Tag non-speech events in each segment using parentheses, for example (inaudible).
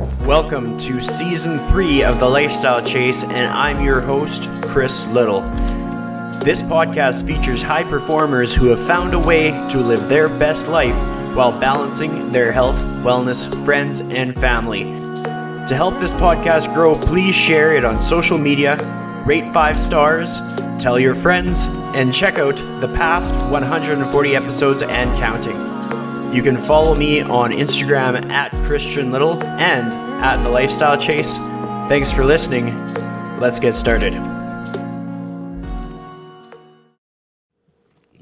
Welcome to season three of the Lifestyle Chase, and I'm your host, Chris Little. This podcast features high performers who have found a way to live their best life while balancing their health, wellness, friends, and family. To help this podcast grow, please share it on social media, rate five stars, tell your friends, and check out the past 140 episodes and counting. You can follow me on Instagram at Christian Little and at The Lifestyle Chase. Thanks for listening. Let's get started.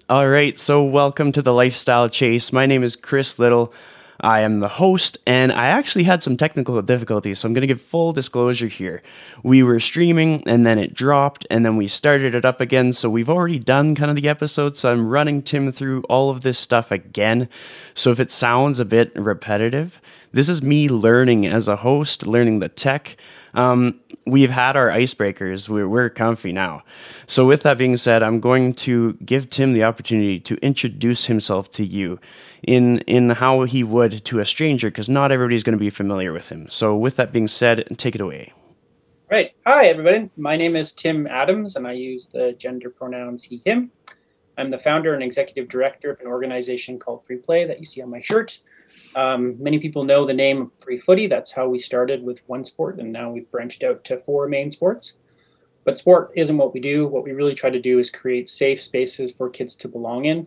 All right, so welcome to The Lifestyle Chase. My name is Chris Little. I am the host, and I actually had some technical difficulties, so I'm going to give full disclosure here. We were streaming, and then it dropped, and then we started it up again. So we've already done kind of the episode, so I'm running Tim through all of this stuff again. So if it sounds a bit repetitive, this is me learning as a host, learning the tech. Um, we've had our icebreakers. We're, we're comfy now. So, with that being said, I'm going to give Tim the opportunity to introduce himself to you in in how he would to a stranger, because not everybody's going to be familiar with him. So, with that being said, take it away. Right. Hi, everybody. My name is Tim Adams, and I use the gender pronouns he, him. I'm the founder and executive director of an organization called Free Play that you see on my shirt. Um, many people know the name Free Footie. That's how we started with one sport, and now we've branched out to four main sports. But sport isn't what we do. What we really try to do is create safe spaces for kids to belong in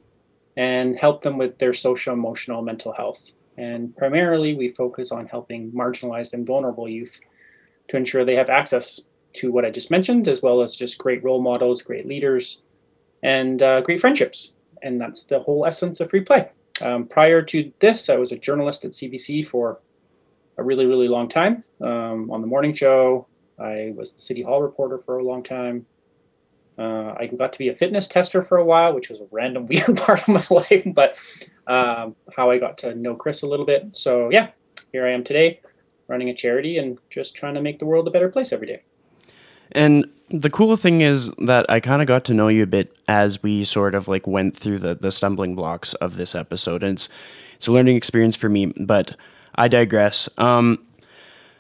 and help them with their social, emotional, mental health. And primarily, we focus on helping marginalized and vulnerable youth to ensure they have access to what I just mentioned, as well as just great role models, great leaders, and uh, great friendships. And that's the whole essence of free play. Um, prior to this, I was a journalist at CBC for a really, really long time um, on the morning show. I was the City Hall reporter for a long time. Uh, I got to be a fitness tester for a while, which was a random, (laughs) weird part of my life, but um, how I got to know Chris a little bit. So, yeah, here I am today running a charity and just trying to make the world a better place every day. And the cool thing is that I kind of got to know you a bit as we sort of like went through the the stumbling blocks of this episode, and it's it's a learning experience for me. But I digress. Um,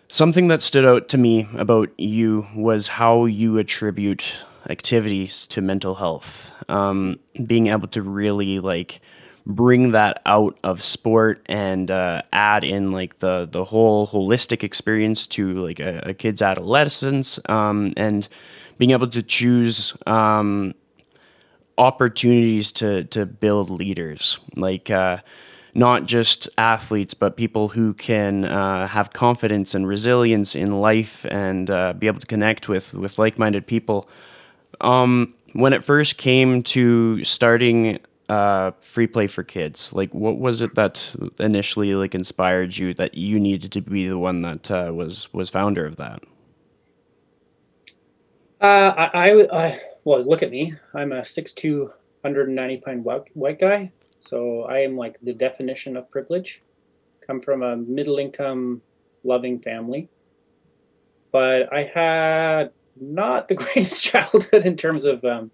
something that stood out to me about you was how you attribute activities to mental health. Um, being able to really like bring that out of sport and uh, add in like the the whole holistic experience to like a, a kid's adolescence um, and being able to choose um, opportunities to to build leaders like uh, not just athletes but people who can uh, have confidence and resilience in life and uh, be able to connect with with like-minded people um, when it first came to starting uh, free play for kids like what was it that initially like inspired you that you needed to be the one that uh, was was founder of that? Uh, I, I, I, well look at me. I'm a 6'2 190 pound white, white guy. So i am like the definition of privilege. Come from a middle income loving family. But i had not the (laughs) greatest childhood in terms of um,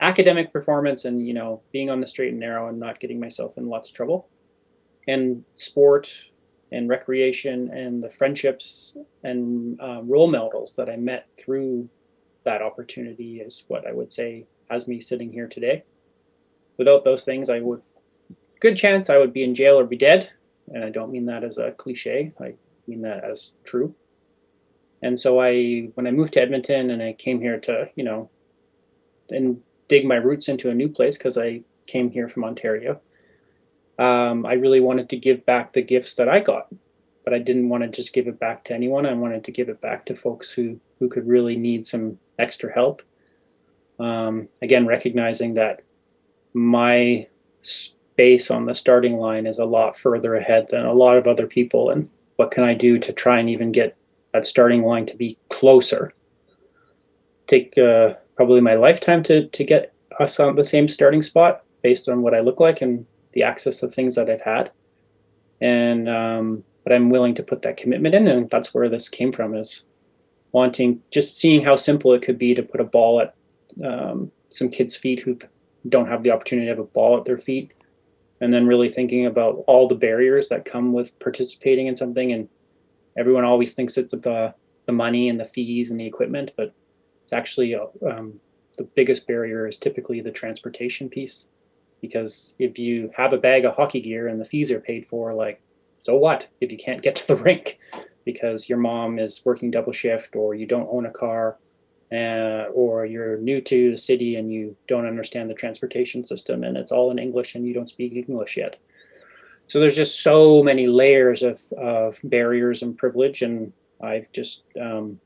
academic performance and you know being on the straight and narrow and not getting myself in lots of trouble. And sport and recreation and the friendships and uh, role models that i met through that opportunity is what i would say has me sitting here today. Without those things i would good chance i would be in jail or be dead. And i don't mean that as a cliche. I mean that as true and so i when i moved to edmonton and i came here to you know and dig my roots into a new place because I came here from Ontario. Um, I really wanted to give back the gifts that I got, but I didn't want to just give it back to anyone. I wanted to give it back to folks who who could really need some extra help. Um, again, recognizing that my space on the starting line is a lot further ahead than a lot of other people, and what can I do to try and even get that starting line to be closer? Take uh, probably my lifetime to to get us on the same starting spot based on what I look like and the access to things that I've had. And um, but I'm willing to put that commitment in, and that's where this came from is wanting just seeing how simple it could be to put a ball at um, some kids' feet who don't have the opportunity to have a ball at their feet, and then really thinking about all the barriers that come with participating in something and everyone always thinks it's the the money and the fees and the equipment, but it's actually um, the biggest barrier is typically the transportation piece. Because if you have a bag of hockey gear and the fees are paid for, like, so what if you can't get to the (laughs) rink because your mom is working double shift or you don't own a car uh, or you're new to the city and you don't understand the transportation system and it's all in English and you don't speak English yet. So there's just so many layers of, of barriers and privilege, and I've just um,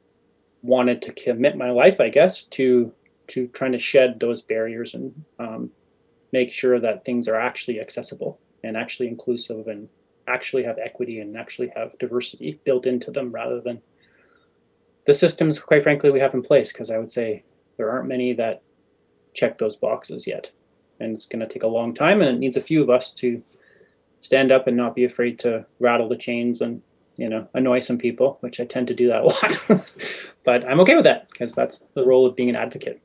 wanted to commit my life, I guess, to to trying to shed those barriers and um, make sure that things are actually accessible and actually inclusive and actually have equity and actually have diversity built into them rather than the systems, quite frankly, we have in place, because I would say there aren't many that check those boxes yet. And it's going to take a long time, and it needs a few of us to stand up and not be afraid to rattle the chains and you know annoy some people, which I tend to do that a (laughs) lot. but I'm okay with that because that's the role of being an advocate.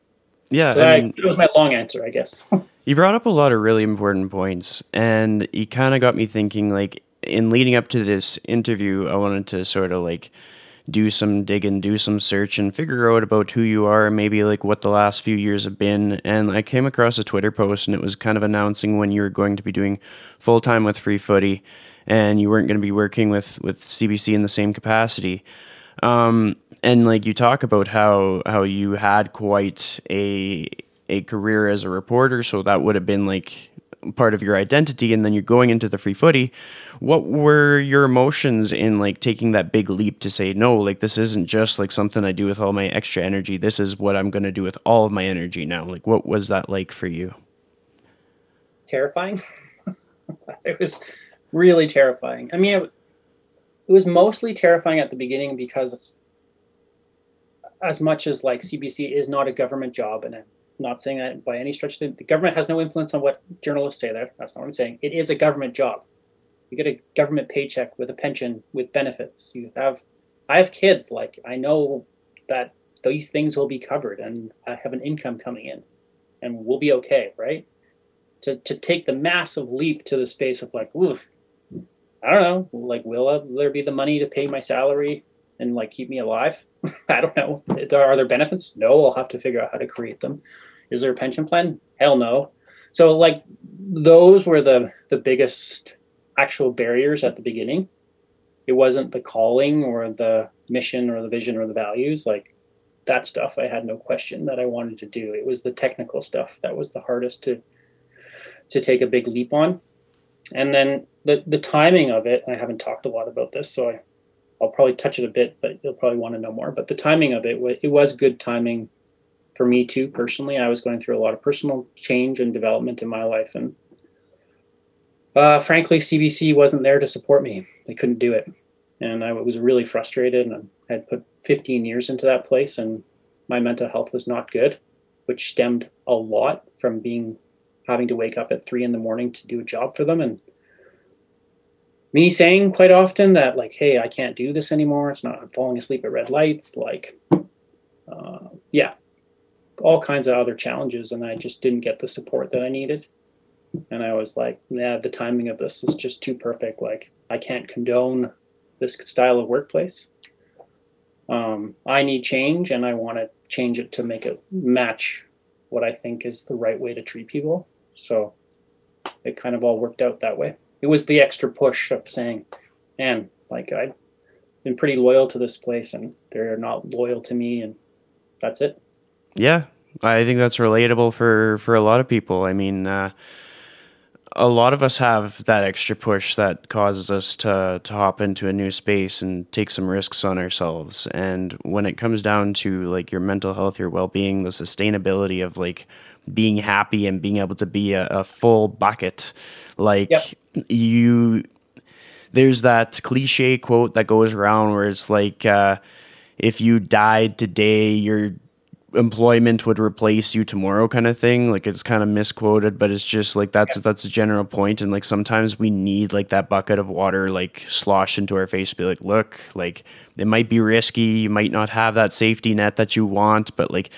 Yeah, so I mean, that was my long answer, I guess. (laughs) you brought up a lot of really important points, and you kind of got me thinking. Like in leading up to this interview, I wanted to sort of like do some digging, do some search, and figure out about who you are, maybe like what the last few years have been. And I came across a Twitter post, and it was kind of announcing when you were going to be doing full time with Free Footie, and you weren't going to be working with with CBC in the same capacity. Um, and like you talk about how how you had quite a a career as a reporter, so that would have been like part of your identity and then you're going into the free footie what were your emotions in like taking that big leap to say no like this isn't just like something i do with all my extra energy. This is what i'm going to do with all of my energy now. Like what was that like for you? Terrifying? (laughs) It was really terrifying. I mean it, it was mostly terrifying at the beginning because as much as like cbc is not a government job and not saying that by any stretch. The government has no influence on what journalists say there. That's not what I'm saying. It is a government job. You get a government paycheck with a pension with benefits. You have, I have kids. Like I know that these things will be covered, and I have an income coming in, and we'll be okay, right? To to take the massive leap to the space of like, oof, I don't know, like will uh, there be the money to pay my salary and like keep me alive? (laughs) I don't know. Are there benefits? No, I'll have to figure out how to create them. Is there a pension plan? Hell no. So like those were the the biggest actual barriers at the beginning. It wasn't the calling or the mission or the vision or the values. Like that stuff I had no question that I wanted to do. It was the technical stuff that was the hardest to to take a big leap on. And then the the timing of it, I haven't talked a lot about this, so I I'll probably touch it a bit, but you'll probably want to know more. But the timing of it, it was good timing for me too. Personally, I was going through a lot of personal change and development in my life, and uh, frankly, CBC wasn't there to support me. They couldn't do it, and I was really frustrated. And I had put 15 years into that place, and my mental health was not good, which stemmed a lot from being having to wake up at three in the morning to do a job for them and me saying quite often that like hey i can't do this anymore it's not i'm falling asleep at red lights like uh, yeah all kinds of other challenges and i just didn't get the support that i needed. And i was like yeah the timing of this is just too perfect. Like i can't condone this style of workplace. Um, i need change and i want to change it to make it match what i think is the right way to treat people. So it kind of all worked out that way. It was the extra push of saying, man, like I've been pretty loyal to this place and they're not loyal to me and that's it. Yeah. I think that's relatable for, for a lot of people. I mean, uh, a lot of us have that extra push that causes us to to hop into a new space and take some risks on ourselves. And when it comes down to like your mental health, your well being, the sustainability of like being happy and being able to be a, a full bucket, like yep you there's that cliche quote that goes around where it's like uh, if you died today your employment would replace you tomorrow kind of thing like it's kind of misquoted but it's just like that's yeah. that's a general point and like sometimes we need like that bucket of water like slosh into our face be like look like it might be risky you might not have that safety net that you want but like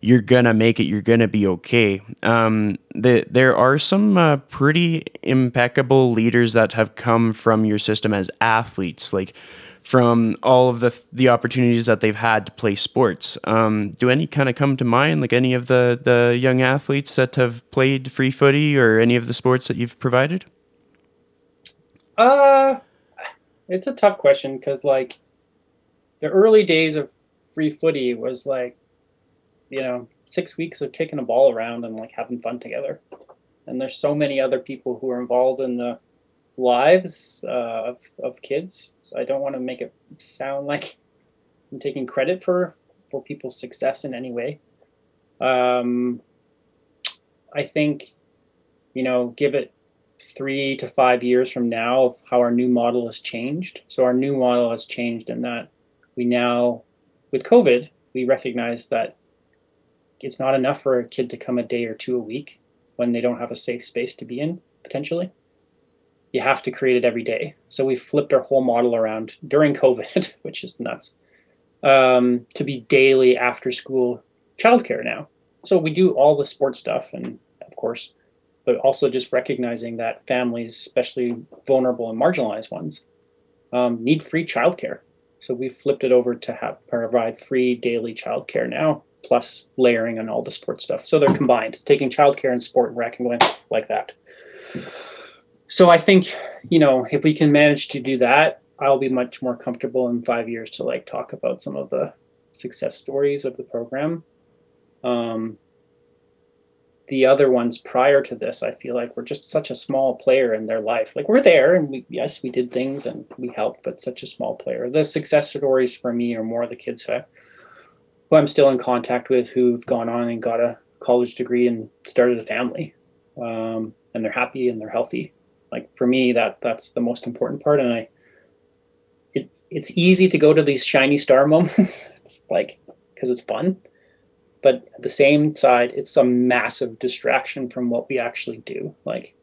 you're gonna make it. You're gonna be okay. Um, the, there are some uh, pretty impeccable leaders that have come from your system as athletes. Like from all of the the opportunities that they've had to play sports. Um, do any kind of come to mind, like any of the the young athletes that have played free footie or any of the sports that you've provided? Uh, it's a tough question because like the early days of free footie was like, you know, six weeks of kicking a ball around and like having fun together. And there's so many other people who are involved in the lives uh, of, of kids. So I don't want to make it sound like I'm taking credit for, for people's success in any way. Um, I think, you know, give it three to five years from now of how our new model has changed. So our new model has changed in that we now, with COVID, we recognize that it's not enough for a kid to come a day or two a week when they don't have a safe space to be in potentially you have to create it every day. So we flipped our whole model around during COVID, (laughs) which is nuts, um, to be daily after school childcare now. So we do all the sports stuff, and of course, but also just recognizing that families, especially vulnerable and marginalized ones, um, need free childcare. So we flipped it over to have provide free daily childcare now, plus layering on all the sports stuff. So they're combined, it's taking childcare and sport and rec and going like that so I think, you know, if we can manage to do that, I'll be much more comfortable in five years to like talk about some of the success stories of the program. Um, the other ones prior to this, I feel like we're just such a small player in their life. Like we're there, and we yes, we did things and we helped, but such a small player. The success stories for me are more the kids who, who I'm still in contact with, who've gone on and got a college degree and started a family, um, and they're happy and they're healthy like for me that that's the most important part and i it, it's easy to go to these shiny star (laughs) moments. It's like because it's fun. But at the same side it's a massive distraction from what we actually do. Like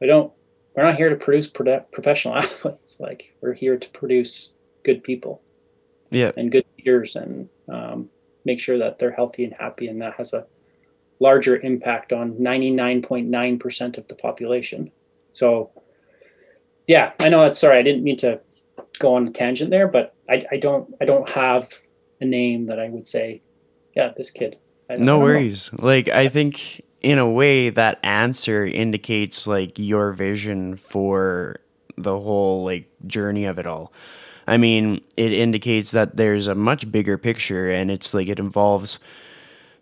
we don't we're not here to produce pro- professional (laughs) athletes. Like we're here to produce good people. Yeah. And good leaders and um, make sure that they're healthy and happy and that has a larger impact on 99.9% of the population so, yeah, I know that's sorry. I didn't mean to go on a tangent there, but I, I don't I don't have a name that I would say, yeah, this kid. No worries. Know. Like I think in a way that answer indicates like your vision for the whole like journey of it all. I mean, it indicates that there's a much bigger picture and it's like it involves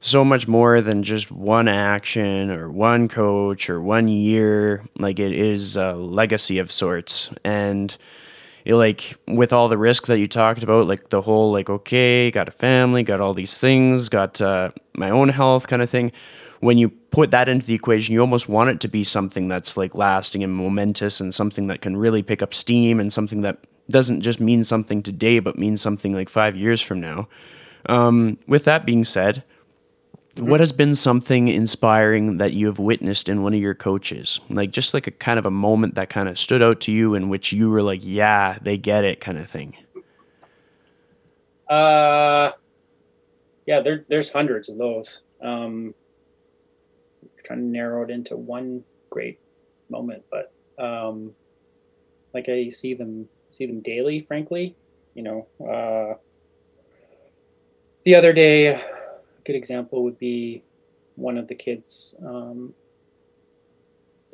so much more than just one action or one coach or one year. Like it is a legacy of sorts. And it, like with all the risk that you talked about, like the whole like okay, got a family, got all these things, got uh, my own health kind of thing. When you put that into the equation, you almost want it to be something that's like lasting and momentous and something that can really pick up steam and something that doesn't just mean something today, but means something like five years from now. Um, with that being said, what has been something inspiring that you have witnessed in one of your coaches? Like just like a kind of a moment that kind of stood out to you in which you were like yeah they get it kind of thing. Uh yeah there, there's hundreds of those. Um trying to narrow it into one great moment but um like i see them see them daily frankly you know uh the other day good example would be one of the kids um,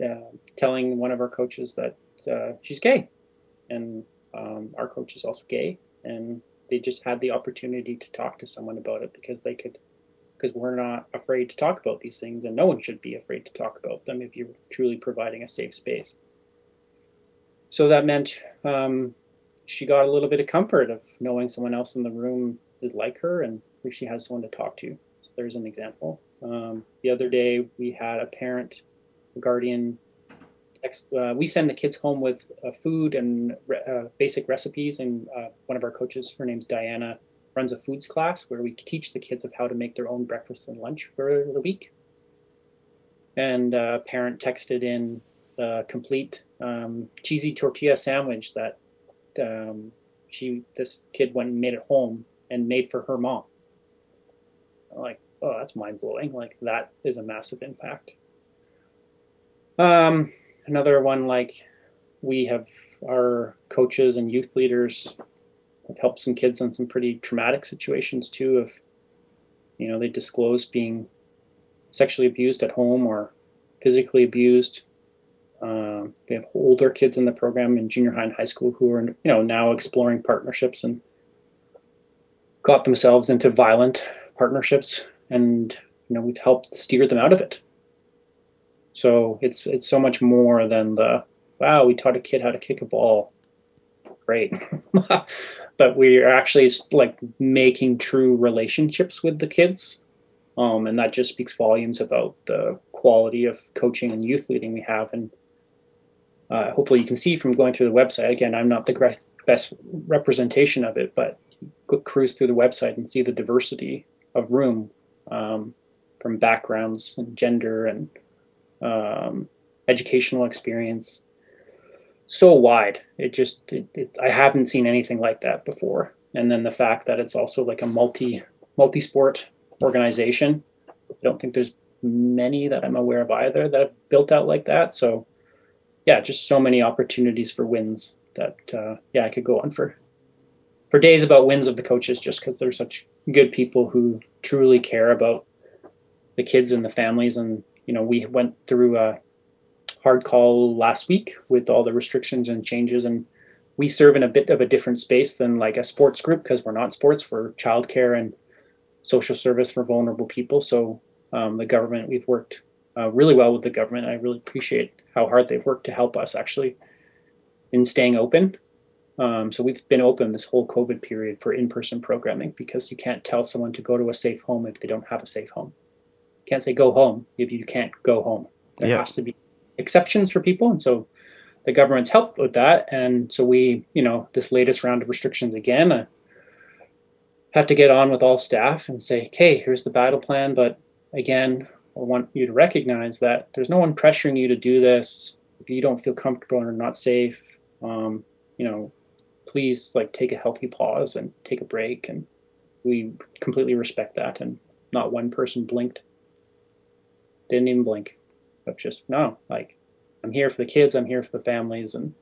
uh, telling one of our coaches that uh, she's gay, and um, our coach is also gay, and they just had the opportunity to talk to someone about it because they could, because we're not afraid to talk about these things, and no one should be afraid to talk about them if you're truly providing a safe space. So that meant um, she got a little bit of comfort of knowing someone else in the room is like her and she has someone to talk to. So there's an example. Um, the other day we had a parent, a guardian. Uh, we send the kids home with uh, food and re- uh, basic recipes, and uh, one of our coaches, her name's Diana, runs a foods class where we teach the kids of how to make their own breakfast and lunch for the week. And a parent texted in a complete um, cheesy tortilla sandwich that um, she this kid went and made at home and made for her mom like, oh, that's mind blowing. Like that is a massive impact. Um, another one like we have our coaches and youth leaders have helped some kids on some pretty traumatic situations too. Of you know they disclose being sexually abused at home or physically abused. Um, we have older kids in the program in junior high and high school who are you know now exploring partnerships and got themselves into violent partnerships and you know we've helped steer them out of it. So it's it's so much more than the wow we taught a kid how to kick a ball. Great. (laughs) But we're actually like making true relationships with the kids. Um, and that just speaks volumes about the quality of coaching and youth leading we have. And uh, hopefully you can see from going through the website again i'm not the best representation of it but cruise through the website and see the diversity of room um, from backgrounds and gender and um, educational experience. So wide. It just it, it, i haven't seen anything like that before. And then the fact that it's also like a multi multi sport organization i don't think there's many that i'm aware of either that have built out like that. So yeah just so many opportunities for wins that uh, yeah i could go on for for days about wins of the coaches just because they're such good people who truly care about the kids and the families. And you know we went through a hard call last week with all the restrictions and changes. And we serve in a bit of a different space than like a sports group because we're not sports we're childcare and social service for vulnerable people. So um, the government we've worked uh, really well with the government. I really appreciate how hard they've worked to help us actually in staying open um, so we've been open this whole COVID period for in-person programming because you can't tell someone to go to a safe home if they don't have a safe home. You can't say go home if you can't go home. There yeah. has to be exceptions for people, and so the government's helped with that. And so we, you know, this latest round of restrictions again, uh, had to get on with all staff and say, "Okay, here's the battle plan." But again, I want you to recognize that there's no one pressuring you to do this if you don't feel comfortable or not safe. Um, you know, please like take a healthy pause and take a break and we completely respect that and not one person blinked. Didn't even blink. But just no like i'm here for the kids i'm here for the families and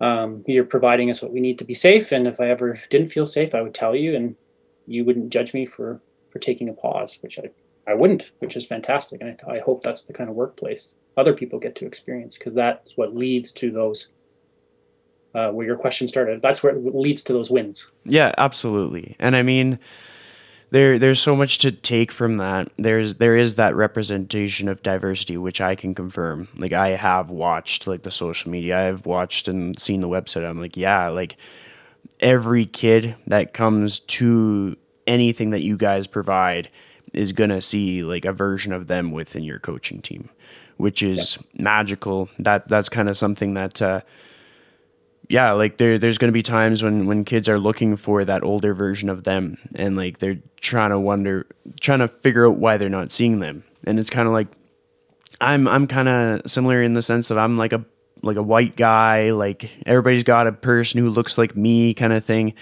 um, you're providing us what we need to be safe and if i ever didn't feel safe i would tell you and you wouldn't judge me for for taking a pause which i i wouldn't which is fantastic and i, I hope that's the kind of workplace other people get to experience because that's what leads to those uh, where your question started. That's where it leads to those wins. Yeah, absolutely. And I mean, there there's so much to take from that. There's there is that representation of diversity, which I can confirm. Like I have watched like the social media, I've watched and seen the website. I'm like, yeah, like every kid that comes to anything that you guys provide is gonna see like a version of them within your coaching team, which is yeah. magical. That that's kind of something that. Uh, yeah, like there there's going to be times when when kids are looking for that older version of them and like they're trying to wonder trying to figure out why they're not seeing them. And it's kind of like I'm I'm kind of similar in the sense that I'm like a like a white guy, like everybody's got a person who looks like me kind of thing.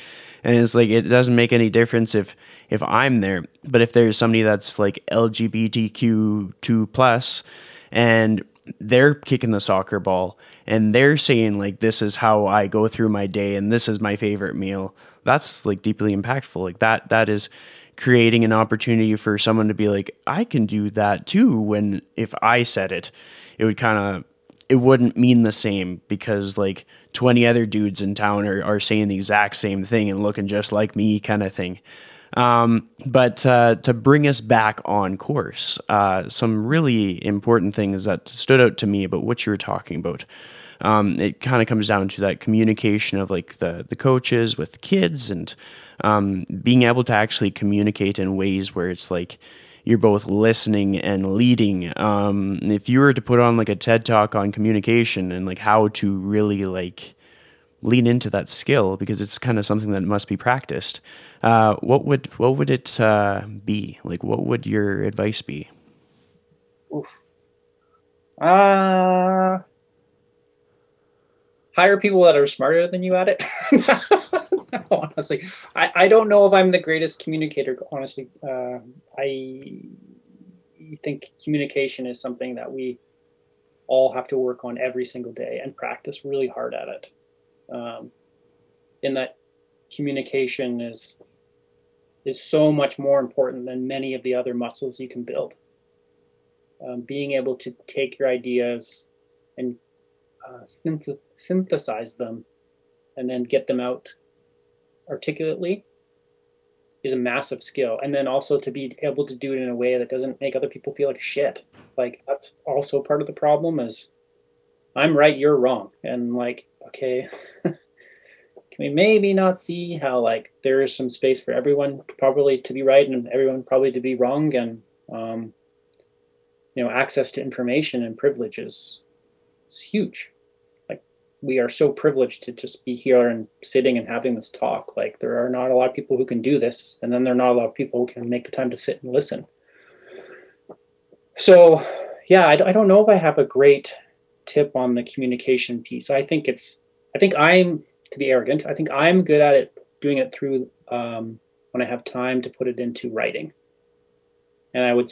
And it's like it doesn't make any difference if if I'm there, but if there's somebody that's like LGBTQ2 plus and they're kicking the soccer ball and they're saying like this is how I go through my day and this is my favorite meal. That's like deeply impactful. Like that that is creating an opportunity for someone to be like I can do that too when if I said it it would kind of it wouldn't mean the same because like 20 other dudes in town are, are saying the exact same thing and looking just like me kind of thing. Um, but uh, to bring us back on course, uh, some really important things that stood out to me about what you were talking about. Um, it kind of comes down to that communication of like the the coaches with kids and um, being able to actually communicate in ways where it's like you're both listening and leading. Um, if you were to put on like a TED talk on communication and like how to really like lean into that skill because it's kind of something that must be practiced. Uh, what would what would it uh, be like? What would your advice be? Oof. Uh, hire people that are smarter than you at it. (laughs) honestly, I, I don't know if I'm the greatest communicator. Honestly, uh, I think communication is something that we all have to work on every single day and practice really hard at it. Um, in that communication is is so much more important than many of the other muscles you can build. Um, being able to take your ideas and uh, synth- synthesize them and then get them out articulately is a massive skill. And then also to be able to do it in a way that doesn't make other people feel like shit. Like that's also part of the problem is I'm right, you're wrong. And like, okay, (laughs) can we maybe not see how like there is some space for everyone probably to be right and everyone probably to be wrong and um, you know access to information and privilege is, is huge we are so privileged to just be here and sitting and having this talk. Like there are not a lot of people who can do this, and then there are not a lot of people who can make the time to sit and listen. So, yeah, I, I don't know if I have a great tip on the communication piece. I think it's, I think I'm to be arrogant. I think I'm good at it, doing it through um, when I have time to put it into writing. And I would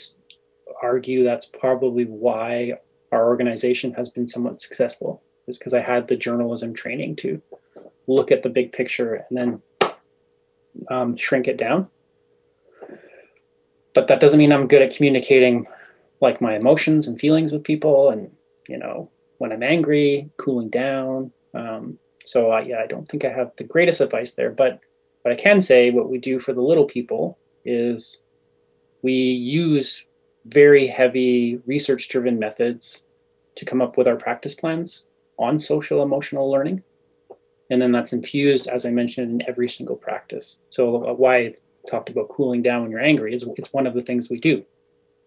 argue that's probably why our organization has been somewhat successful is because I had the journalism training to look at the big picture and then um, shrink it down. But that doesn't mean I'm good at communicating like my emotions and feelings with people and, you know, when I'm angry, cooling down. Um, so, uh, yeah, I don't think I have the greatest advice there. But what I can say, what we do for the little people is we use very heavy research driven methods to come up with our practice plans on social emotional learning. And then that's infused, as I mentioned, in every single practice. So uh, why I talked about cooling down when you're angry is it's one of the things we do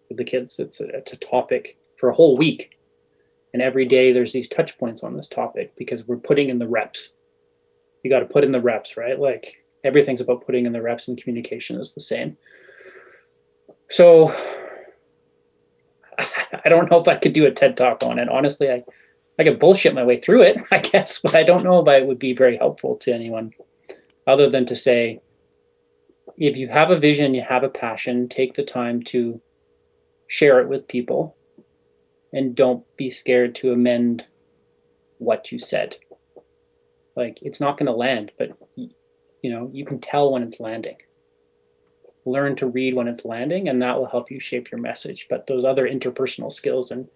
with the kids. It's a, it's a topic for a whole week. And every day there's these touch points on this topic because we're putting in the reps. You got to put in the reps, right? Like everything's about putting in the reps and communication is the same. So (laughs) I don't know if I could do a TED talk on it. Honestly, I I could bullshit my way through it, (laughs) I guess, but I don't know if it would be very helpful to anyone other than to say, if you have a vision, you have a passion, take the time to share it with people and don't be scared to amend what you said. Like it's not going to land, but you know, you can tell when it's landing. Learn to read when it's landing and that will help you shape your message. But those other interpersonal skills and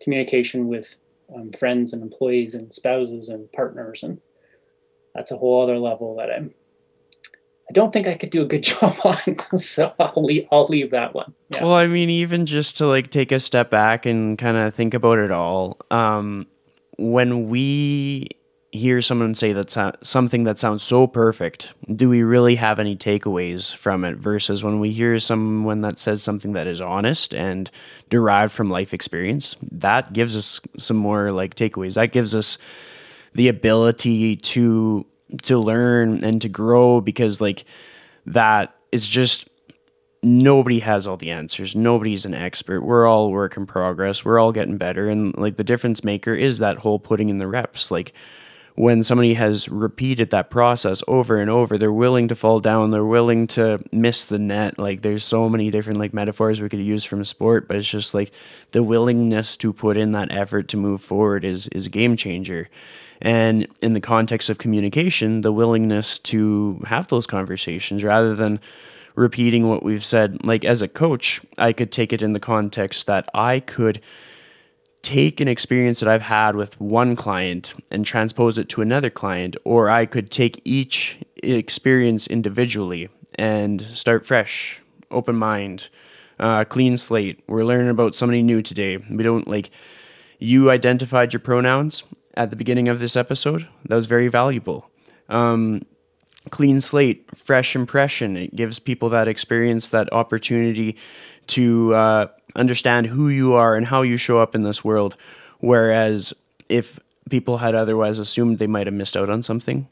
communication with um, friends and employees and spouses and partners and that's a whole other level that I'm I don't think I could do a good (laughs) job on so I'll leave, I'll leave that one. Yeah. Well, I mean even just to like take a step back and kind of think about it all um when we hear someone say that so- something that sounds so perfect, do we really have any takeaways from it? Versus when we hear someone that says something that is honest and derived from life experience, that gives us some more like takeaways. That gives us the ability to to learn and to grow because like that is just nobody has all the answers. Nobody's an expert. We're all work in progress. We're all getting better and like the difference maker is that whole putting in the reps. Like when somebody has repeated that process over and over they're willing to fall down they're willing to miss the net. Like there's so many different like metaphors we could use from sport but it's just like the willingness to put in that effort to move forward is is a game changer. And in the context of communication the willingness to have those conversations rather than repeating what we've said. Like as a coach i could take it in the context that i could take an experience that I've had with one client and transpose it to another client, or I could take each experience individually and start fresh, open mind, uh, clean slate. We're learning about somebody new today. We don't like, you identified your pronouns at the beginning of this episode. That was very valuable. Um, clean slate, fresh impression. It gives people that experience, that opportunity to uh, understand who you are and how you show up in this world. Whereas if people had otherwise assumed they might have missed out on something,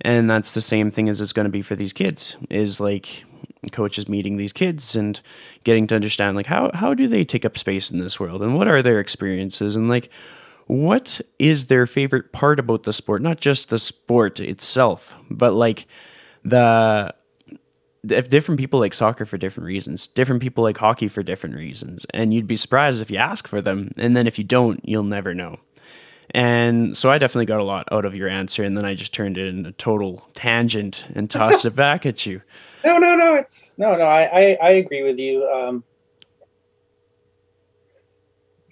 and that's the same thing as it's going to be for these kids is like coaches meeting these kids and getting to understand like how how do they take up space in this world? And what are their experiences? And like what is their favorite part about the sport? Not just the sport itself but like the if different people like soccer for different reasons, different people like hockey for different reasons, and you'd be surprised if you ask for them, and then if you don't, you'll never know. And so I definitely got a lot out of your answer, and then I just turned it in a total tangent and tossed it back at you. (laughs) No, no, no. It's no, no. I, I, I agree with you. Um,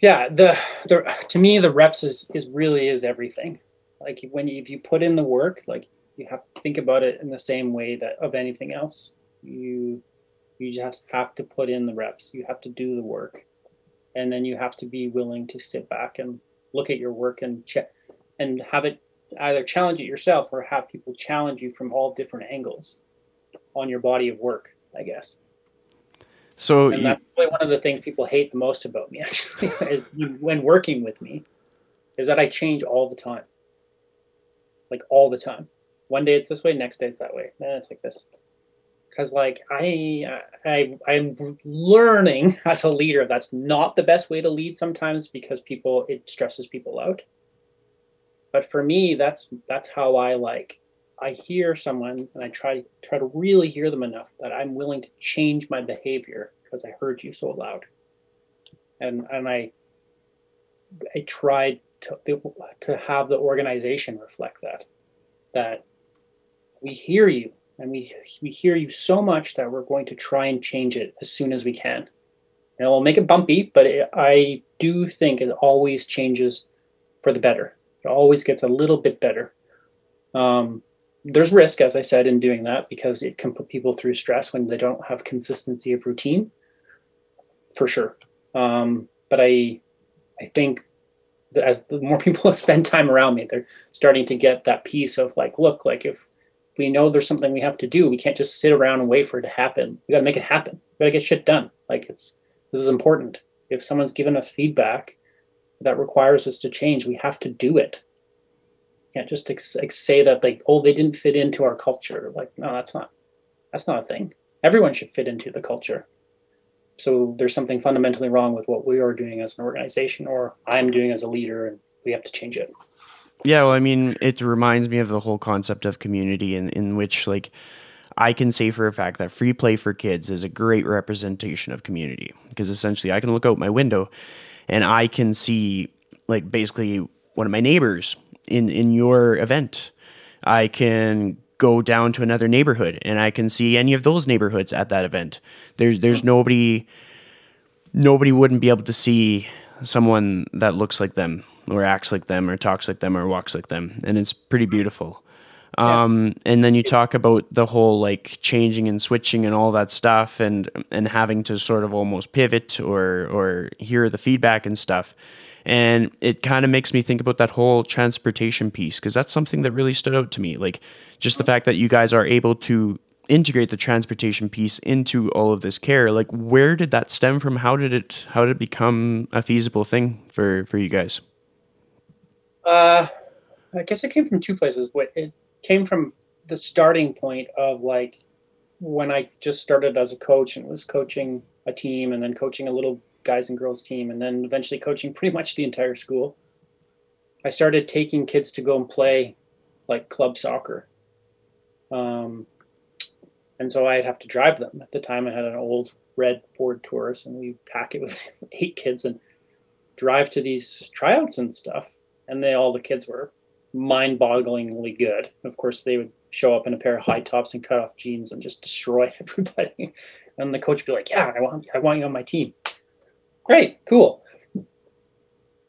yeah, the the to me the reps is is really is everything. Like when you, if you put in the work, like you have to think about it in the same way that of anything else. You you just have to put in the reps. You have to do the work, and then you have to be willing to sit back and look at your work and check and have it either challenge it yourself or have people challenge you from all different angles on your body of work, I guess. So and that's probably one of the things people hate the most about me, (laughs) actually, when working with me, is that I change all the time, like all the time. One day it's this way, next day it's that way, then it's like this. Because like I, I, I'm learning (laughs) as a leader that's not the best way to lead sometimes because people it stresses people out. But for me, that's that's how I like I hear someone and I try try to really hear them enough that I'm willing to change my behavior because I heard you so loud. And and I I tried to to have the organization reflect that that we hear you and we we hear you so much that we're going to try and change it as soon as we can. And we'll make it bumpy, but it, I do think it always changes for the better. It always gets a little bit better. Um, there's risk, as I said, in doing that because it can put people through stress when they don't have consistency of routine, for sure. Um, but I, I think as the more (laughs) people spend time around me, they're starting to get that piece of like, look, like if we know there's something we have to do, we can't just sit around and wait for it to happen. We got to make it happen. We got to get shit done. Like it's this is important. If someone's given us feedback that requires us to change, we have to do it can't just ex- ex- say that like oh they didn't fit into our culture like no that's not that's not a thing everyone should fit into the culture so there's something fundamentally wrong with what we are doing as an organization or i'm doing as a leader and we have to change it yeah well i mean it reminds me of the whole concept of community in, in which like I can say for a fact that free play for kids is a great representation of community because essentially I can look out my window and I can see like basically one of my neighbors in in your event. I can go down to another neighborhood and I can see any of those neighborhoods at that event. There's there's nobody nobody wouldn't be able to see someone that looks like them or acts like them or talks like them or walks like them and it's pretty beautiful. Um, and then you talk about the whole like changing and switching and all that stuff and and having to sort of almost pivot or or hear the feedback and stuff. And it kind of makes me think about that whole transportation piece because that's something that really stood out to me. Like just the fact that you guys are able to integrate the transportation piece into all of this care. Like where did that stem from? How did it how did it become a feasible thing for for you guys? Uh I guess it came from two places. It came from the starting point of like when I just started as a coach and was coaching a team and then coaching a little guys and girls team, and then eventually coaching pretty much the entire school. I started taking kids to go and play like club soccer. Um, and so I'd have to drive them. At the time, I had an old red Ford Taurus, and we pack it with (laughs) eight kids and drive to these tryouts and stuff. And they all the kids were mind-bogglingly good. Of course, they would show up in a pair of high tops and cut off jeans and just destroy (laughs) everybody. And the coach would be like, "Yeah, I want, I want you on my team." Great, cool.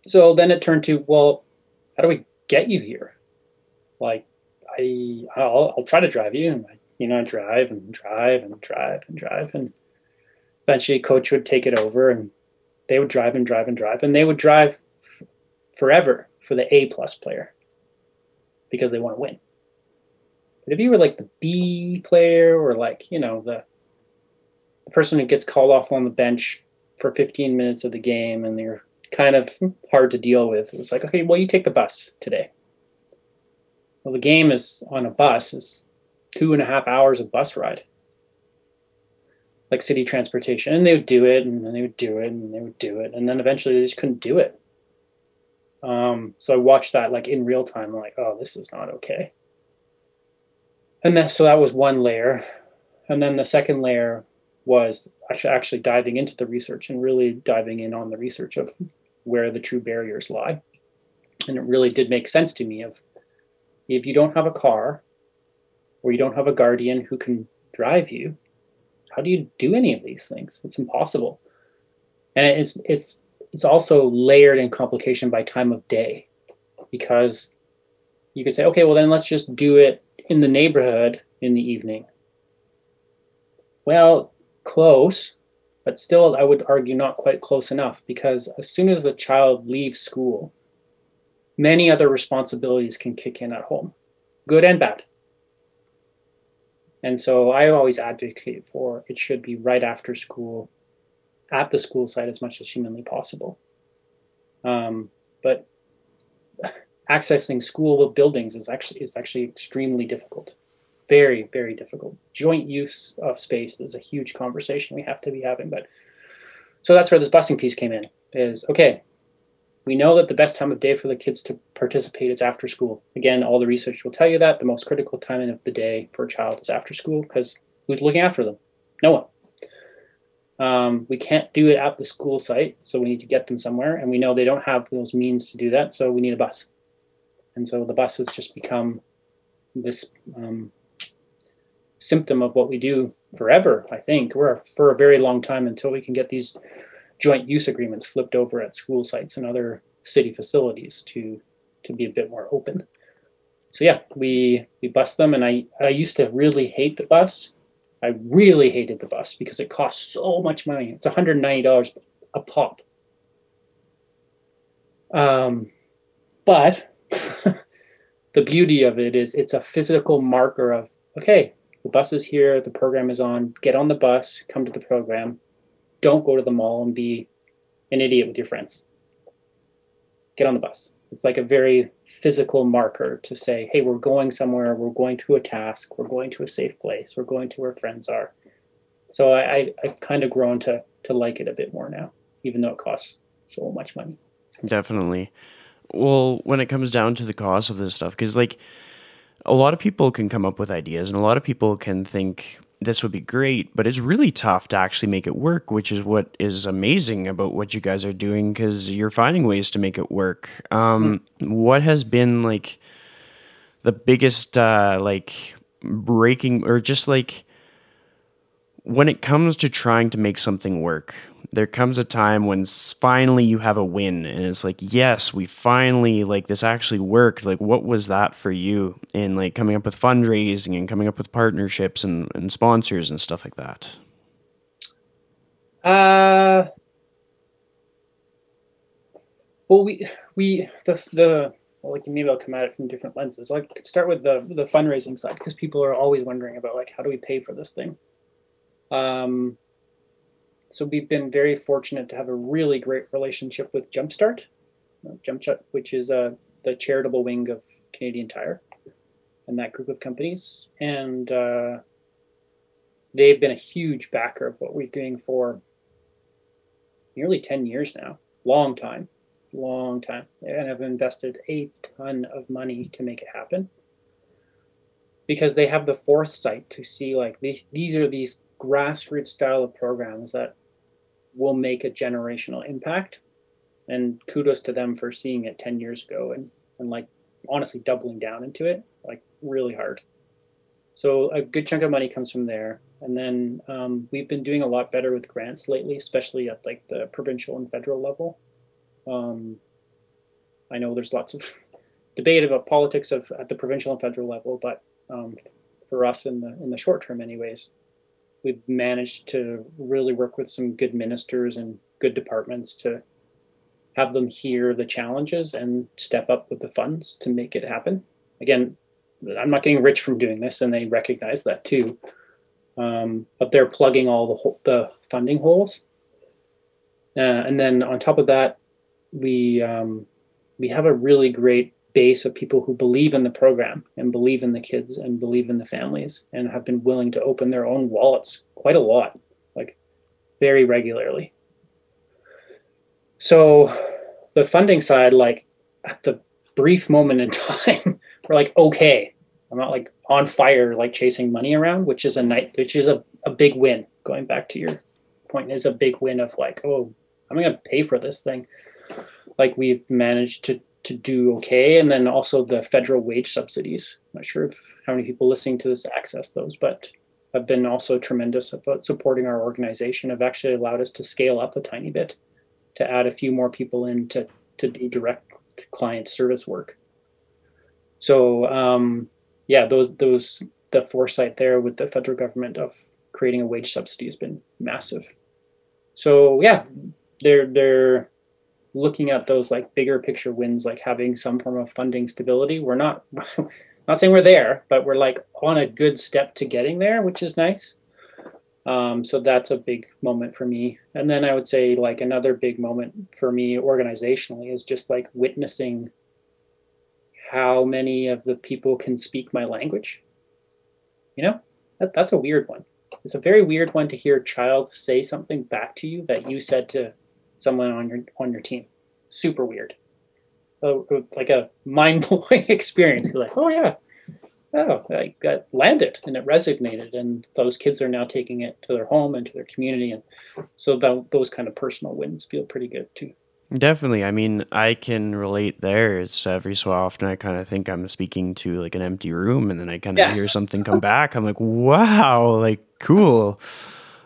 So then it turned to, well, how do we get you here? Like, I, I'll, I'll try to drive you, and I, you know, I drive and drive and drive and drive, and eventually, coach would take it over, and they would drive and drive and drive, and they would drive f- forever for the A plus player because they want to win. But if you were like the B player, or like you know the the person who gets called off on the bench for 15 minutes of the game and they're kind of hard to deal with. It was like, okay, well, you take the bus today. Well, the game is on a bus is two and a half hours of bus ride, like city transportation. And they would do it, and they would do it, and they would do it, and then eventually they just couldn't do it. Um, so I watched that like in real time. I'm like, oh, this is not okay. And then so that was one layer. and then the second layer was actually actually diving into the research and really diving in on the research of where the true barriers lie. And it really did make sense to me of if you don't have a car or you don't have a guardian who can drive you, how do you do any of these things? It's impossible. And it's it's it's also layered in complication by time of day because you could say, okay, well then let's just do it in the neighborhood in the evening. Well, close, but still, I would argue not quite close enough because as soon as the child leaves school, many other responsibilities can kick in at home, good and bad. And so I always advocate for it should be right after school, at the school site as much as humanly possible. Um, but accessing school buildings is actually is actually extremely difficult. Very very difficult. Joint use of space is a huge conversation we have to be having but so that's where this busing piece came in is okay we know that the best time of day for the kids to participate is after school. Again all the research will tell you that. The most critical time of the day for a child is after school because who's looking after them? No one um, we can't do it at the school site so we need to get them somewhere and we know they don't have those means to do that so we need a bus and so the bus has just become this um, symptom of what we do forever, I think, or for a very long time until we can get these joint use agreements flipped over at school sites and other city facilities to to be a bit more open. So yeah, we we bus them and I, I used to really hate the bus. I really hated the bus because it costs so much money. It's $190 a pop. Um, but (laughs) the beauty of it is it's a physical marker of okay, the bus is here, the program is on, get on the bus, come to the program. Don't go to the mall and be an idiot with your friends. Get on the bus. It's like a very physical marker to say, hey, we're going somewhere, we're going to a task, we're going to a safe place, we're going to where friends are. So I, I've kind of grown to to like it a bit more now, even though it costs so much money. Definitely. Well, when it comes down to the cost of this stuff, because like a lot of people can come up with ideas and a lot of people can think this would be great, but it's really tough to actually make it work, which is what is amazing about what you guys are doing because you're finding ways to make it work. Um, mm-hmm. What has been like the biggest, uh, like, breaking or just like when it comes to trying to make something work, there comes a time when finally you have a win and it's like yes we finally like this actually worked like what was that for you in like coming up with fundraising and coming up with partnerships and, and sponsors and stuff like that uh well we we the the well, like maybe I'll come at it from different lenses. Like start with the the fundraising side because people are always wondering about like how do we pay for this thing. Um, so we've been very fortunate to have a really great relationship with Jumpstart, uh, Jumpstart, which is uh, the charitable wing of Canadian Tire, and that group of companies. And uh, they've been a huge backer of what we're doing for nearly 10 years now. Long time, long time. And have invested a ton of money to make it happen because they have the foresight to see like these these are these grassroots style of programs that will make a generational impact. And kudos to them for seeing it 10 years ago and, and like honestly doubling down into it, like really hard. So a good chunk of money comes from there. And then um, we've been doing a lot better with grants lately, especially at like the provincial and federal level. Um, I know there's lots of (laughs) debate about politics of at the provincial and federal level, but um, for us in the in the short term, anyways, we've managed to really work with some good ministers and good departments to have them hear the challenges and step up with the funds to make it happen. Again, I'm not getting rich from doing this, and they recognize that too. Um, but they're plugging all the the funding holes, uh, and then on top of that, we um, we have a really great base of people who believe in the program and believe in the kids and believe in the families and have been willing to open their own wallets quite a lot, like very regularly. So the funding side, like at the brief moment in (laughs) time, we're like, okay, I'm not like on fire, like chasing money around, which is a night, which is a, a big win. Going back to your point, is a big win of like, oh, I'm going to pay for this thing. Like we've managed to to do okay, and then also the federal wage subsidies. I'm not sure if how many people listening to this access those, but have been also tremendous about supporting our organization. Have actually allowed us to scale up a tiny bit, to add a few more people in to to do direct client service work. So um, yeah, those those the foresight there with the federal government of creating a wage subsidy has been massive. So yeah, they're they're looking at those like bigger picture wins, like having some form of funding stability. We're not (laughs) not saying we're there, but we're like on a good step to getting there, which is nice. Um, so that's a big moment for me. And then I would say like another big moment for me organizationally is just like witnessing how many of the people can speak my language. You know, that, that's a weird one. It's a very weird one to hear a child say something back to you that you said to someone on your on your team. Super weird. Uh, like a mind blowing (laughs) experience. You're like, oh yeah, oh, I got landed and it resonated, and those kids are now taking it to their home and to their community, and so that, those kind of personal wins feel pretty good too. Definitely. I mean, I can relate there. It's every so often I kind of think I'm speaking to like an empty room and then I kind of yeah. hear something come (laughs) back. I'm like, wow, like cool.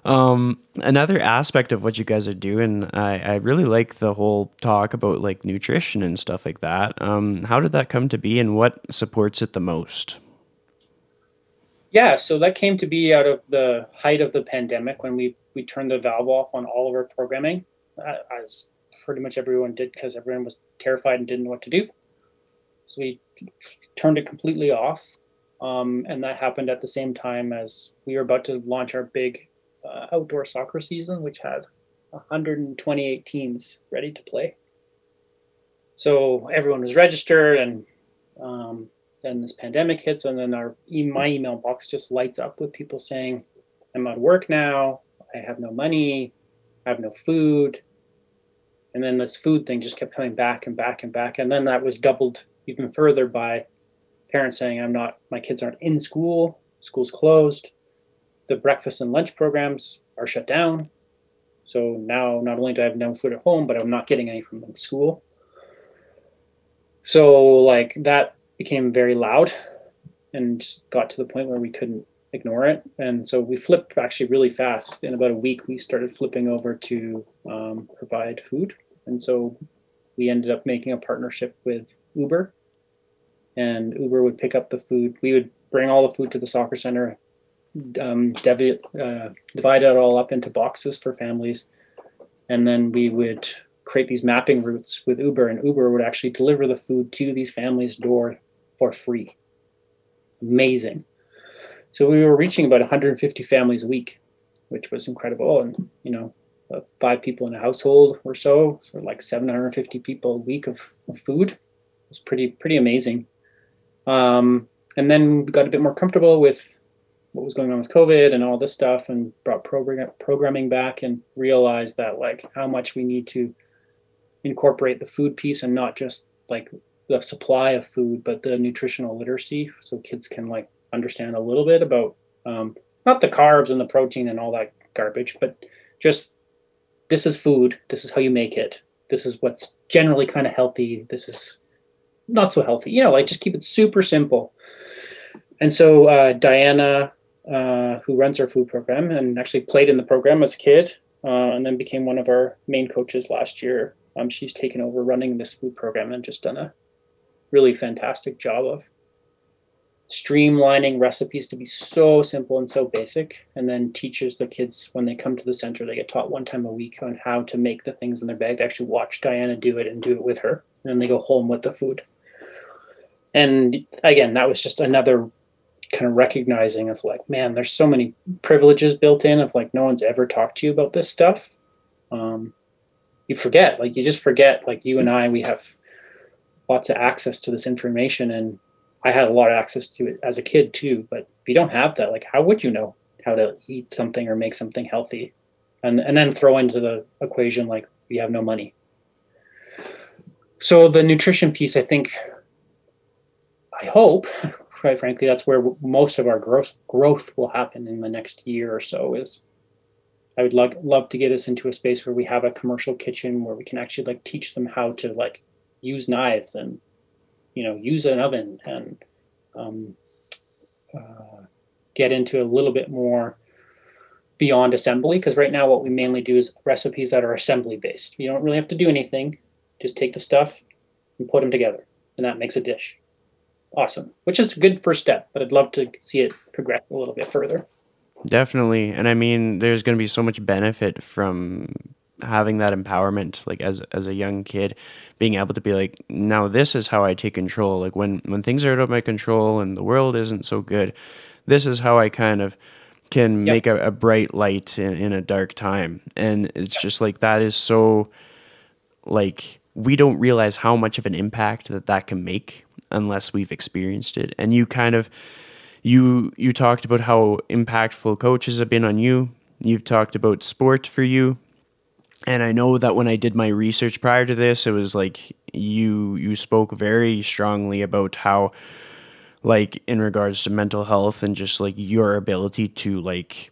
Um, another aspect of what you guys are doing, I, I really like the whole talk about like nutrition and stuff like that. Um, how did that come to be and what supports it the most? Yeah, so that came to be out of the height of the pandemic when we, we turned the valve off on all of our programming, uh, as pretty much everyone did because everyone was terrified and didn't know what to do. So we turned it completely off. Um, and that happened at the same time as we were about to launch our big uh, outdoor soccer season, which had 128 teams ready to play. So everyone was registered, and um, then this pandemic hits, and then our my email box just lights up with people saying, "I'm out of work now. I have no money. I have no food." And then this food thing just kept coming back and back and back, and then that was doubled even further by parents saying, "I'm not. My kids aren't in school. School's closed. The breakfast and lunch programs are shut down. So now, not only do I have no food at home, but I'm not getting any from school." So like that became very loud and just got to the point where we couldn't ignore it. And so we flipped actually really fast. In about a week, we started flipping over to um, provide food. And so we ended up making a partnership with Uber. And Uber would pick up the food. We would bring all the food to the soccer center, um, devi- uh, divide it all up into boxes for families. And then we would create these mapping routes with Uber, and Uber would actually deliver the food to these families' door for free. Amazing. So we were reaching about 150 families a week, which was incredible. And, you know, uh, five people in a household or so, so like 750 people a week of, of food. It was pretty, pretty amazing. Um, and then we got a bit more comfortable with what was going on with COVID and all this stuff and brought program, programming back and realized that like how much we need to incorporate the food piece and not just like the supply of food, but the nutritional literacy, so kids can like understand a little bit about um, not the carbs and the protein and all that garbage, but just this is food. This is how you make it. This is what's generally kind of healthy. This is not so healthy. You know, like just keep it super simple. And so uh, Diana, uh, who runs our food program and actually played in the program as a kid, uh, and then became one of our main coaches last year. Um, she's taken over running this food program and just done a really fantastic job of streamlining recipes to be so simple and so basic and then teaches the kids when they come to the center they get taught one time a week on how to make the things in their bag they actually watch diana do it and do it with her and then they go home with the food and again that was just another kind of recognizing of like man there's so many privileges built in of like no one's ever talked to you about this stuff um, you forget like you just forget like you and i we have lots of access to this information and I had a lot of access to it as a kid too, but if you don't have that, like how would you know how to eat something or make something healthy? And and then throw into the equation like we have no money. So the nutrition piece, I think I hope (laughs) quite frankly, that's where most of our growth growth will happen in the next year or so. Is I would love love to get us into a space where we have a commercial kitchen where we can actually like teach them how to like use knives and you know use an oven and um, uh, get into a little bit more beyond assembly because right now what we mainly do is recipes that are assembly based. You don't really have to do anything; just take the stuff and put them together, and that makes a dish. Awesome, which is a good first step, but I'd love to see it progress a little bit further. Definitely. And I mean, there's going to be so much benefit from having that empowerment like as as a young kid being able to be like now this is how I take control like when when things are out of my control and the world isn't so good this is how I kind of can yep. make a, a, bright light in, in, a dark time and it's yep. just like that is so like we don't realize how much of an impact that that can make unless we've experienced it and you kind of you you talked about how impactful coaches have been on you. You've talked about sport for you. And I know that when I did my research prior to this, it was like you you spoke very strongly about how like in regards to mental health and just like your ability to like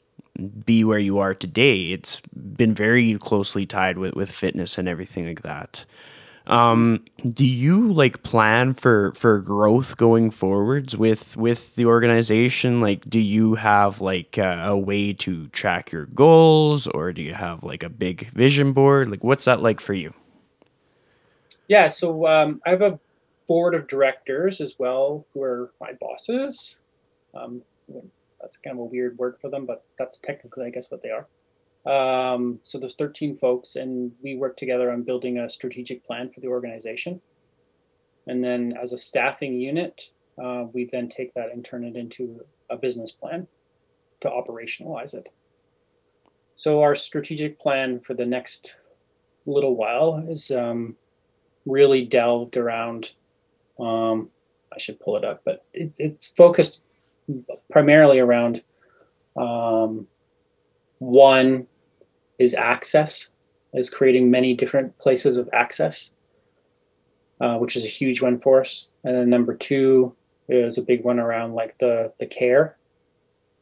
be where you are today. It's been very closely tied with, with fitness and everything like that. Um, do you like plan for for growth going forwards with with the organization? Like, do you have like a, a way to track your goals, or do you have like a big vision board? Like, what's that like for you? Yeah, so um, I have a board of directors as well, who are my bosses. Um, that's kind of a weird word for them, but that's technically, I guess, what they are. Um, so there's 13 folks, and we work together on building a strategic plan for the organization. And then, as a staffing unit, uh, we then take that and turn it into a business plan to operationalize it. So our strategic plan for the next little while is um, really delved around. Um, I should pull it up, but it, it's focused primarily around um, one is access, is creating many different places of access, uh, which is a huge one for us. And then number two is a big one around like the the care.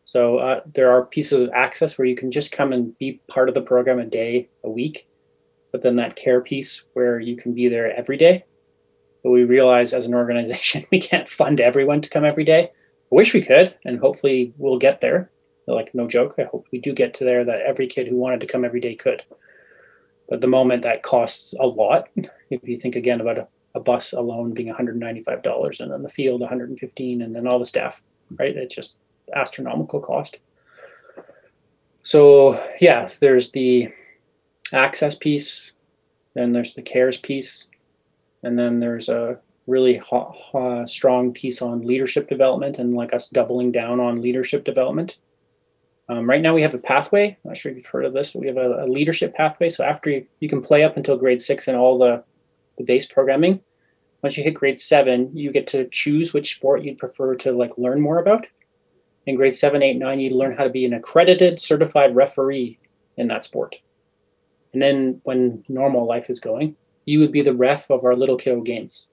So uh, there are pieces of access where you can just come and be part of the program a day, a week, but then that care piece where you can be there every day. But we realize as an organization (laughs) we can't fund everyone to come every day. I wish we could, and hopefully we'll get there like no joke. I hope we do get to there that every kid who wanted to come every day could. But the moment that costs a lot, (laughs) if you think again about a, a bus alone being $195 and then the field 115 and then all the staff, right? It's just astronomical cost. So yeah, there's the access piece, then there's the cares piece, and then there's a really strong piece on leadership development and like us doubling down on leadership development um, right now, we have a pathway. I'm not sure if you've heard of this, but we have a, a leadership pathway. So after you, you can play up until grade six and all the, the base programming. Once you hit grade seven, you get to choose which sport you'd prefer to like learn more about. In grade seven, eight, nine, you learn how to be an accredited, certified referee in that sport. And then when normal life is going, you would be the ref of our little kiddo games.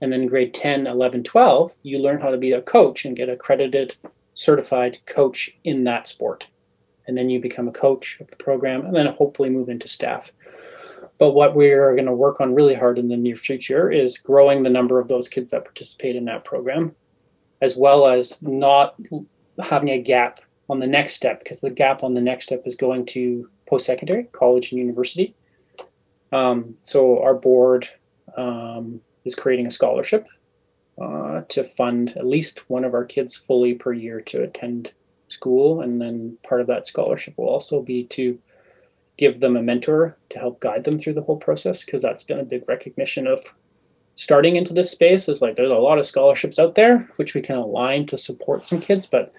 And then grade 10, 11, 12, you learn how to be a coach and get accredited certified coach in that sport. And then you become a coach of the program and then hopefully move into staff. But what we're going to work on really hard in the near future is growing the number of those kids that participate in that program, as well as not having a gap on the next step, because the gap on the next step is going to post secondary, college, and university. Um, so our board um, is creating a scholarship uh, to fund at least one of our kids fully per year to attend school. And then part of that scholarship will also be to give them a mentor to help guide them through the whole process because that's been a big recognition of starting into this space is like there's a lot of scholarships out there which we can align to support some kids but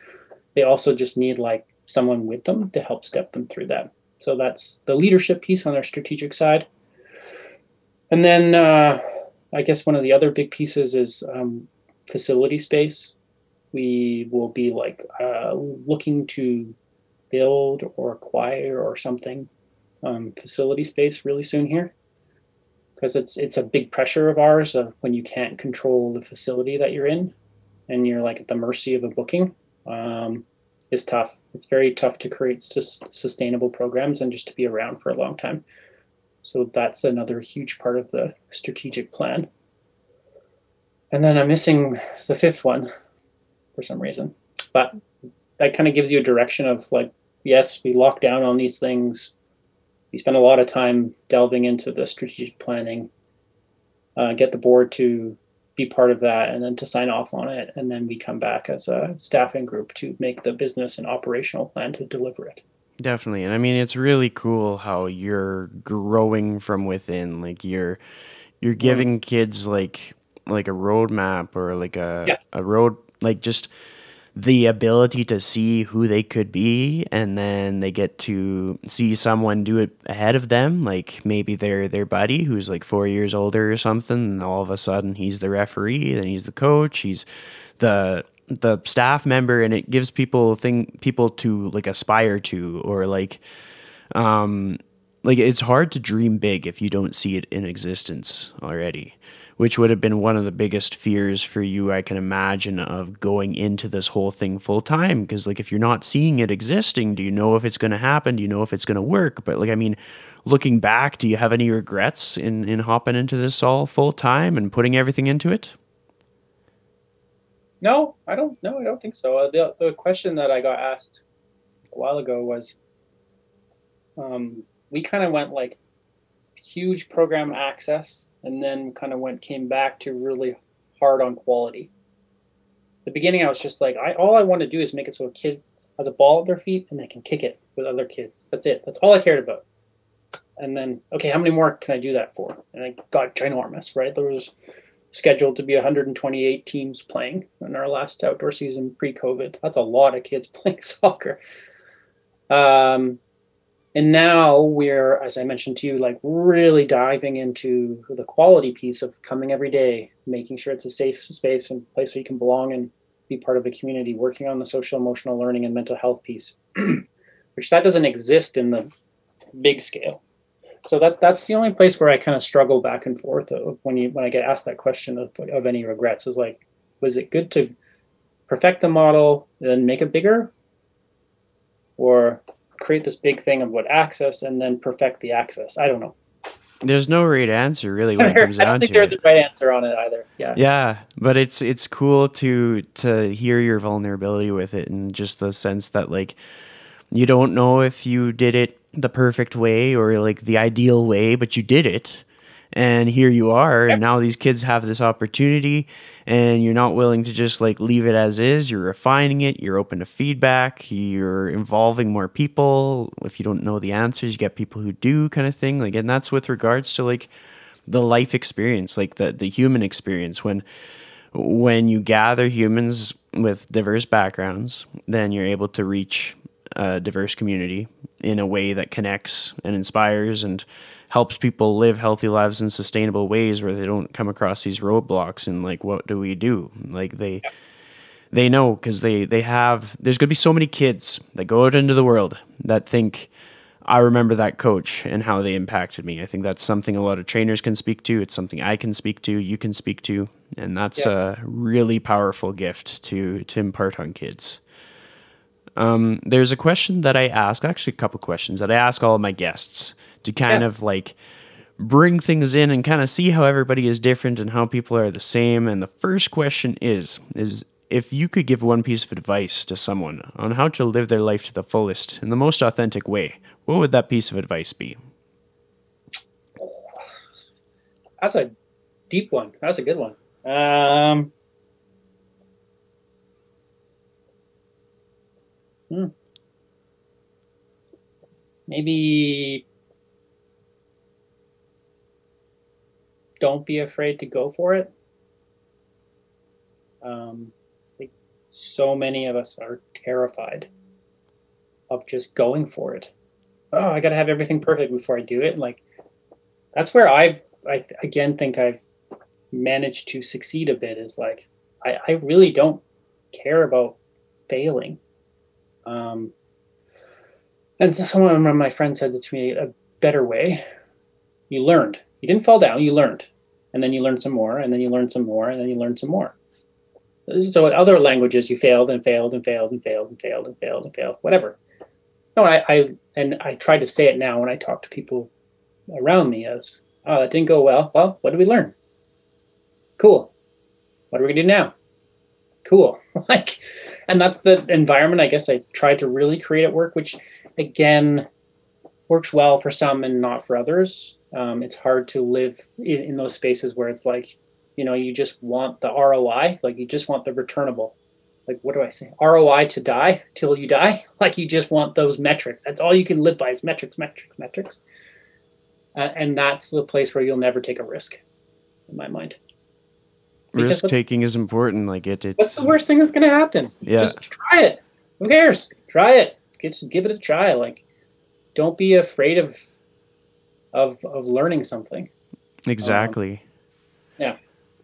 they also just need like someone with them to help step them through that so that's the leadership piece on our strategic side and then uh, I guess one of the other big pieces is um, facility space. We will be like uh, looking to build or acquire or something um, facility space really soon here because it's it's a big pressure of ours of when you can't control the facility that you're in and you're like at the mercy of a booking um, is tough. It's very tough to create sus- sustainable programs and just to be around for a long time. So that's another huge part of the strategic plan. And then I'm missing the fifth one for some reason. But that kind of gives you a direction of like, yes, we lock down on these things. We spend a lot of time delving into the strategic planning, uh, get the board to be part of that, and then to sign off on it. And then we come back as a staffing group to make the business and operational plan to deliver it. Definitely. And I mean it's really cool how you're growing from within. Like you're you're mm-hmm. giving kids like like a roadmap or like a yeah. a road like just the ability to see who they could be and then they get to see someone do it ahead of them like maybe their their buddy who's like 4 years older or something and all of a sudden he's the referee and he's the coach he's the the staff member and it gives people thing people to like aspire to or like um like it's hard to dream big if you don't see it in existence already which would have been one of the biggest fears for you I can imagine of going into this whole thing full time because like if you're not seeing it existing do you know if it's going to happen? Do you know if it's going to work? But like I mean looking back do you have any regrets in in hopping into this all full time and putting everything into it no, I don't. No, I don't think so. Uh, the the question that I got asked a while ago was, um, we kind of went like huge program access, and then kind of went came back to really hard on quality. The beginning, I was just like, I all I want to do is make it so a kid has a ball at their feet and they can kick it with other kids. That's it. That's all I cared about. And then, okay, how many more can I do that for? And I got ginormous, right? There was scheduled to be 128 teams playing in our last outdoor season pre-COVID. That's a lot of kids (laughs) playing soccer. Um, and now we're, as I mentioned to you, like really diving into the quality piece of coming every day, making sure it's a safe space and place where you can belong and be part of a community, working on the social emotional learning and mental health piece, (clears throat) which that doesn't exist in the big scale so that that's the only place where I kind of struggle back and forth of when you when I get asked that question of of any regrets is like, was it good to perfect the model then make it bigger, or create this big thing of what access and then perfect the access? I don't know. There's no right answer really when it (laughs) comes down to. I don't think there's a right answer on it either. Yeah. Yeah, but it's it's cool to to hear your vulnerability with it and just the sense that like you don't know if you did it the perfect way or like the ideal way, but you did it. And here you are, and now these kids have this opportunity, and you're not willing to just like leave it as is. You're refining it, you're open to feedback, you're involving more people. If you don't know the answers, you get people who do, kind of thing. Like, and that's with regards to like the life experience, like the, the human experience. When when you gather humans with diverse backgrounds, then you're able to reach a diverse community in a way that connects and inspires and helps people live healthy lives in sustainable ways where they don't come across these roadblocks and like what do we do? Like they they know because they they have there's going to be so many kids that go out into the world that think i remember that coach and how they impacted me. I think that's something a lot of trainers can speak to. It's something i can speak to you can speak to and that's yeah. a really powerful gift to to impart on kids um, there's a question that I ask, actually, a couple questions that I ask all of my guests to kind yeah. of like bring things in and kind of see how everybody is different and how people are the same. And the first question is is if you could give one piece of advice to someone on how to live their life to the fullest in the most authentic way, what would that piece of advice be? That's a deep one. That's a good one. Um, Hmm. Maybe don't be afraid to go for it. Um, so many of us are terrified of just going for it. Oh, I got to have everything perfect before I do it. Like that's where I've I th- again think I've managed to succeed a bit. Is like I, I really don't care about failing. Um, and someone of my friends said to me, a better way. You learned. You didn't fall down. You learned, and then you learned some more, and then you learned some more, and then you learned some more. so in other languages you failed and failed and failed and failed and failed and failed and failed, whatever. No, I, I and I try to say it now when I talk to people around me as, oh, that didn't go well. Well, what did we learn? Cool. What are we gonna do now? Cool. (laughs) like, and that's the environment I guess I tried to really create at work, which again works well for some and not for others. Um, it's hard to live in, in those spaces where it's like, you know, you just want the ROI, like you just want the returnable. Like, what do I say? ROI to die till you die. (laughs) Like, you just want those metrics. That's all you can live by is metrics, metrics, metrics. Uh, and that's the place where you'll never take a risk, in my mind. Risk taking is important. Like it. It's, what's the worst thing that's going to happen? Yeah. Just try it. Who cares? Try it. Just give it a try. Like, don't be afraid of of of learning something. Exactly. Um, yeah.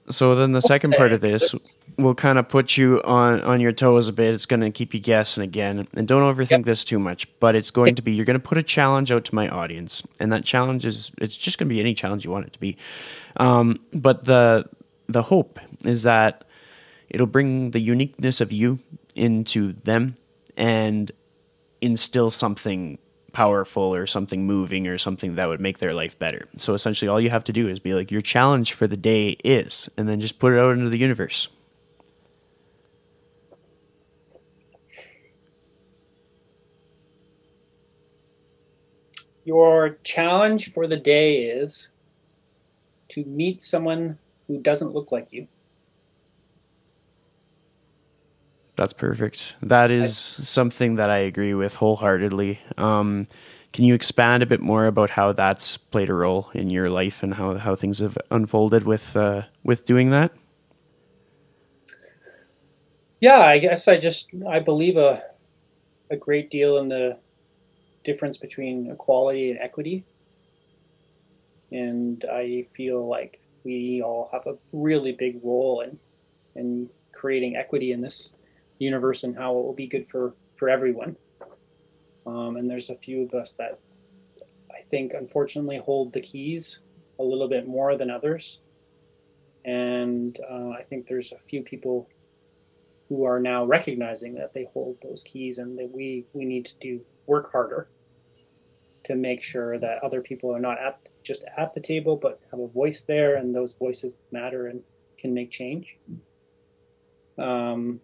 So then the second part of this will kind of put you on on your toes a bit. It's going to keep you guessing again, and don't overthink yep. this too much. But it's going to be you're going to put a challenge out to my audience, and that challenge is it's just going to be any challenge you want it to be. Um, but the the hope is that it'll bring the uniqueness of you into them and instill something powerful or something moving or something that would make their life better. So essentially, all you have to do is be like, your challenge for the day is, and then just put it out into the universe. Your challenge for the day is to meet someone who doesn't look like you. That's perfect. That is I, something that I agree with wholeheartedly. Um, can you expand a bit more about how that's played a role in your life and how, how things have unfolded with uh, with doing that? Yeah, I guess I just I believe a a great deal in the difference between equality and equity, and I feel like we all have a really big role in in creating equity in this universe and how it will be good for for everyone. Um, and there's a few of us that I think unfortunately hold the keys a little bit more than others. And uh, I think there's a few people who are now recognizing that they hold those keys and that we, we need to do work harder to make sure that other people are not at just at the table but have a voice there and those voices matter and can make change. Um,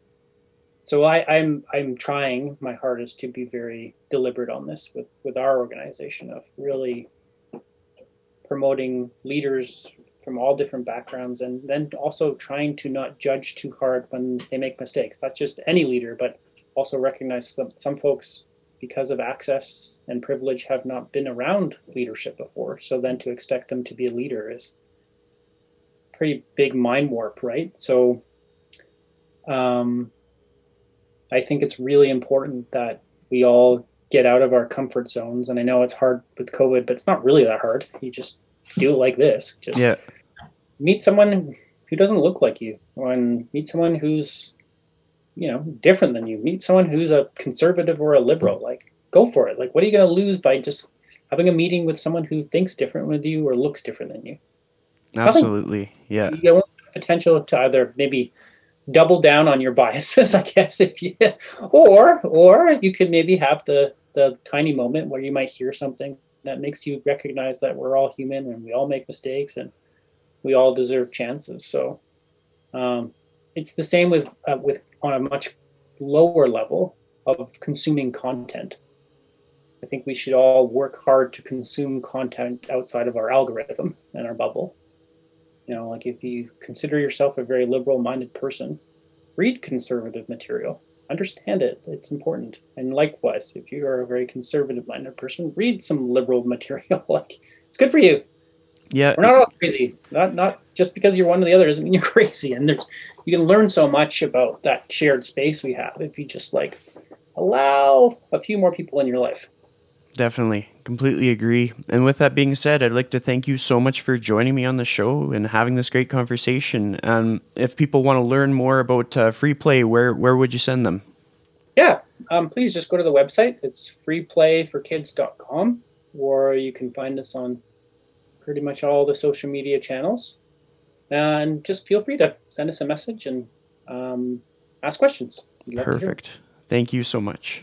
so I, am I'm, I'm trying my hardest to be very deliberate on this with with our organization of really promoting leaders from all different backgrounds and then also trying to not judge too hard when they make mistakes. That's just any leader, but also recognize some, some folks because of access and privilege have not been around leadership before. So then to expect them to be a leader is pretty big mind warp, right? So um, I think it's really important that we all get out of our comfort zones. And I know it's hard with COVID, but it's not really that hard. You just do it like this. Just yeah. meet someone who doesn't look like you, and meet someone who's you know different than you. Meet someone who's a conservative or a liberal. Like, go for it. Like, what are you going to lose by just having a meeting with someone who thinks different with you or looks different than you? Absolutely, yeah. You have potential to either maybe double down on your biases, (laughs) I guess, if you or or you could maybe have the the tiny moment where you might hear something that makes you recognize that we're all human and we all make mistakes and we all deserve chances. So um, it's the same with uh, with on a much lower level of consuming content. I think we should all work hard to consume content outside of our algorithm and our bubble. You know, like if you consider yourself a very liberal minded person, read conservative material, understand it. It's important. And likewise, if you are a very conservative minded person, read some liberal (laughs) material. like it's good for you. Yeah. We're not all crazy. Not not just because you're one or the other doesn't mean you're (laughs) crazy. And there's you can learn so much about that shared space we have if you just like allow a few more people in your life. Definitely. Completely agree. And with that being said, I'd like to thank you so much for joining me on the show and having this great conversation. And um, if people want to learn more about uh, free play, where, where would you send them? Yeah, um, please just go to the website. It's freeplayforkids.com, or you can find us on pretty much all the social media channels. And just feel free to send us a message and um, ask questions. Perfect. Thank you so much.